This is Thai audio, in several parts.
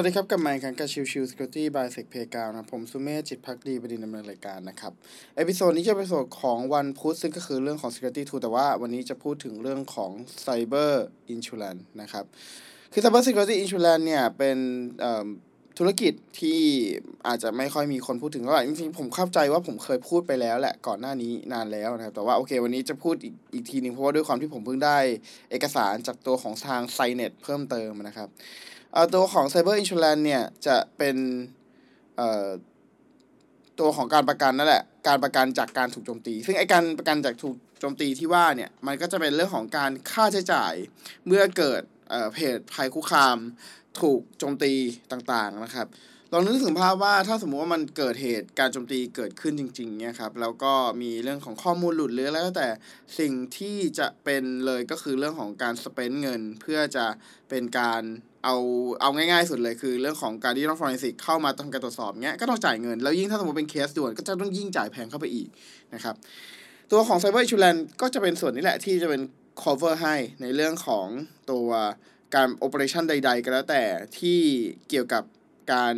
สวัสดีครับกลับมาอีกครั้งกับ Chill Chill Security by SecPlayground นะผมสุเมธจิตพักดีเป็นผู้ดำเนินรายการนะครับ episode นี้จะเป็นส่วนของวันพุธซึ่งก็คือเรื่องของ Security Tool แต่ว่าวันนี้จะพูดถึงเรื่องของ Cyber Insurance นะครับ คือ Cyber Security Insurance เนี่ยเป็น ธุรกิจที่อาจจะไม่ค่อยมีคนพูดถึงเท่าไหร่จริงๆผมเข้าใจว่าผมเคยพูดไปแล้วแหละก่อนหน้านี้นานแล้วนะครับ แต่ว่าโอเค วันนี้จะพูดอีกอีกทีนึงเพราะว่าด้วยความที่ผมเพิ่งได้เอกสารจากตัวของทาง s i n e t เพิ่มเติมนะครับตัวของ Cyber Insurance เนี่ยจะเป็นตัวของการประกันนั่นแหละ การประกันจากการถูกโจมตี ซึ่งไอการประกันจากถูกโจมตีที่ว่าเนี่ยมันก็จะเป็นเรื่องของการค่าใช้จ่ายเมื่อเกิดเหตุภัยคุกคาม ถูกโจมตีต่างๆนะครับลองนึกถึงภาพว่าถ้าสมมุติว่ามันเกิดเหตุการโจมตีเกิดขึ้นจริงๆเนี่ยครับแล้วก็มีเรื่องของข้อมูลหลุดหรืออะไรก็แต่สิ่งที่จะเป็นเลยก็คือเรื่องของการ spend เงิน เพื่อจะเป็นการเอาเอาง่ายๆสุดเลยคือเรื่องของการ digital forensic เข้ามาทำการตรวจสอบเนี้ยก็ต้องจ่ายเงิน แล้วยิ่งถ้าสมมติเป็นเคสด่วนก็จะต้องยิ่งจ่ายแพงเข้าไปอีกนะครับตัวของ Cyber Insurance ก็จะเป็นส่วนนี้แหละที่จะเป็น cover ให้ในเรื่องของตัว การ operation ใด ๆ ก็แล้วแต่ที่เกี่ยวกับการ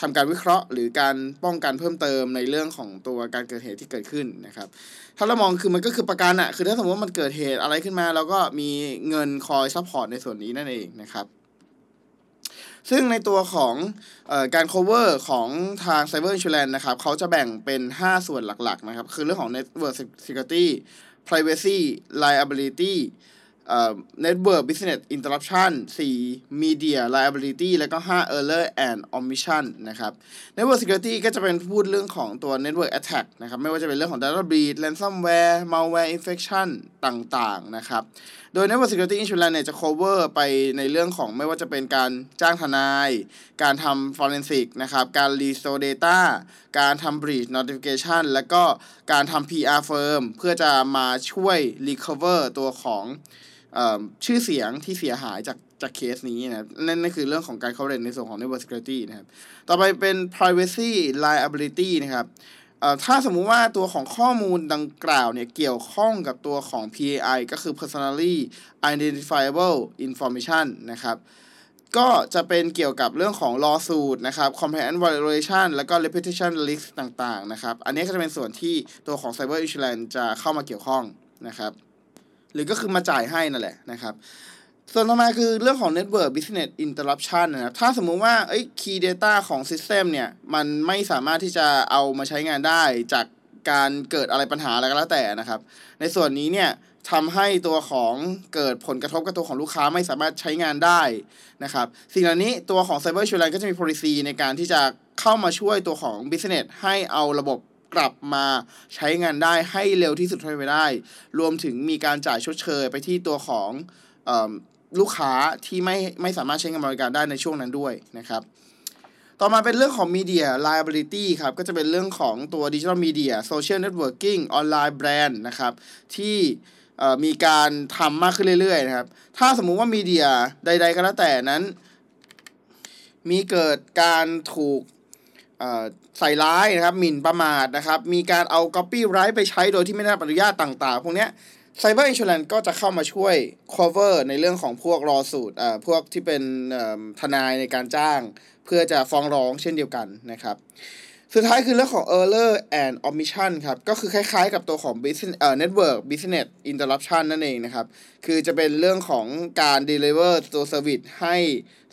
ทำการวิเคราะห์ หรือการป้องกันเพิ่มเติมในเรื่องของตัวการเกิดเหตุที่เกิดขึ้นนะครับ ถ้าเรามองคือมันก็คือประกันอะคือถ้าสมมติว่ามันเกิดเหตุอะไรขึ้นมาเราก็มีเงินคอย support ในส่วนนี้นั่นเองนะครับ ซึ่งในตัวของอการ cover ของทาง Cyber Insurance นะครับเขาจะแบ่งเป็น 5 ส่วนหลักๆนะครับ คือเรื่องของ Network Security Privacy Liability network business interruption 4 media liability แล้วก็ 5 error and omission นะครับ network security ก็จะเป็นพูดเรื่องของตัว network attack นะครับ ไม่ว่าจะเป็นเรื่องของ data breach ransomware malware infection ต่างๆ นะครับ โดย network security insurance เนี่ยจะ cover ไปในเรื่องของไม่ว่าจะเป็นการจ้างทนาย การทำ forensic นะครับ การ restore data การทำ breach notification แล้วก็การทำ PR firm เพื่อจะมาช่วย recover ตัวของ ชื่อเสียงที่เสียหายจากจากเคสนี้นะนั่นนั่นคือเรื่องของการ coverage ในส่วนของ network security นะครับ ต่อไปเป็น privacy liability นะครับถ้าสมมุติว่าตัวของข้อมูลดังกล่าวเนี่ยเกี่ยวข้องกับตัวของ PAI ก็คือ personally identifiable information นะครับ ก็จะเป็นเกี่ยวกับเรื่องของ lawsuit นะครับ compliance violation แล้วก็ reputation risk ต่างๆ นะครับ อันนี้ก็จะเป็นส่วนที่ตัวของ cyber insurance จะเข้ามาเกี่ยวข้องนะครับ หรือก็คือมาจ่ายให้นั่นแหละนะครับ ส่วนต่อมาคือเรื่องของ Network Business Interruption นะครับ ถ้าสมมุติว่าเอ้ย Key Data ของ System เนี่ย มันไม่สามารถที่จะเอามาใช้งานได้จากการเกิดอะไรปัญหาอะไรก็แล้วแต่นะครับ ในส่วนนี้เนี่ยทำให้ตัวของเกิดผลกระทบกับตัวของลูกค้าไม่สามารถใช้งานได้นะครับ สิ่งเหล่านี้ตัวของ Cyber Insurance ก็จะมี policy ในการที่จะเข้ามาช่วยตัวของ business ให้เอาระบบ กลับมาใช้งานได้ให้เร็วที่สุดเท่าที่ได้ รวมถึงมีการจ่ายชดเชยไปที่ตัวของอลูกค้าที่ไม่ไม่สามารถใช้งานบริการได้ในช่วงนั้นด้วยนะครับ ต่อมาเป็นเรื่องของ Media Liability ครับ ก็จะเป็นเรื่องของตัว Digital Media Social Networking Online Brand นะครับ ที่มีการทำมากขึ้นเรื่อยๆนะครับ ถ้าสมมุติว่ามีเดียใด ๆ ก็แล้วแต่นั้น มีเกิดการถูก ใส่ร้ายนะครับหมิ่นประมาทนะครับ มีการเอา copyright ไปใช้โดยที่ไม่ได้รับอนุญาตต่างๆ พวกนี้ Cyber Insurance ก็จะเข้ามาช่วย cover ในเรื่องของพวก lawsuit อ่าพวกที่เป็นทนายในการจ้าง เพื่อจะฟ้องร้องเช่นเดียวกันนะครับ สุดท้ายคือเรื่องของ error and omission ครับ ก็คือคล้ายๆกับตัวของ business เอ่อ network business interruption นั่นเองนะครับ คือจะเป็นเรื่องของการ deliver ตัว service ให้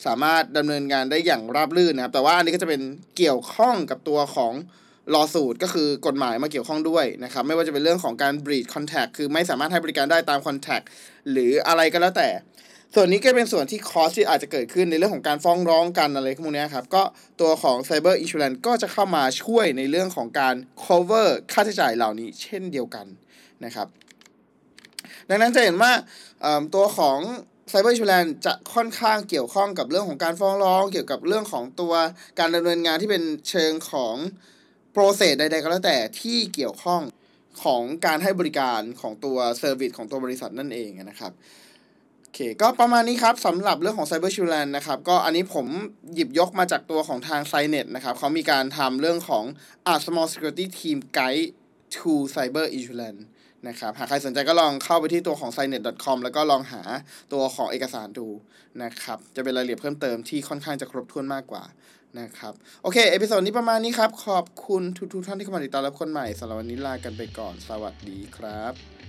สามารถดำเนินงานได้อย่างราบรื่นนะครับ แต่ว่าอันนี้ก็จะเป็นเกี่ยวข้องกับตัวของรอสูตรก็คือกฎหมายมาเกี่ยวข้องด้วยนะครับ ไม่ว่าจะเป็นเรื่องของการ breach contact คือไม่สามารถให้บริการได้ตาม contact หรืออะไรก็แล้วแต่ ส่วนนี้ก็เป็นส่วนที่คอสที่อาจจะเกิดขึ้นในเรื่องของการฟ้องร้องกันอะไรพวกนี้ครับ ก็ตัวของ Cyber Insurance ก็จะเข้ามาช่วยในเรื่องของการ cover ค่าใช้จ่ายเหล่านี้ เช่นเดียวกันนะครับ ดังนั้นจะเห็นว่าตัวของ Cyber Insurance จะค่อนข้างเกี่ยวข้องกับเรื่องของการฟ้องร้อง เกี่ยวกับเรื่องของตัวการดำเนินงานที่เป็นเชิงของ process ใดๆก็แล้วแต่ที่เกี่ยวข้องของการให้บริการของตัว service ของตัวบริษัทนั่นเองนะครับ เค ก็ประมาณนี้ครับสำหรับเรื่องของ Cyber s h i l d นะครับ ก็อันนี้ผมหยิบยกมาจากตัวของทาง s i n e t นะครับ เขามีการทำเรื่องของ a small security team guide to cyber insurance นะครับ หากใครสนใจก็ลองเข้าไปที่ตัวของ s i n e t c o m แล้วก็ลองหาตัวของเอกสารดูนะครับ จะเป็นรายละเอียดเพิ่มเติมที่ค่อนข้างจะครบถ้วนมากกว่านะครับ โอเค episode นี้ประมาณนี้ครับ ขอบคุณทุกๆท่านที่เข้ามาติดตามรับคนใหม่สำหรับวันนี้ลากันไปก่อน สวัสดีครับ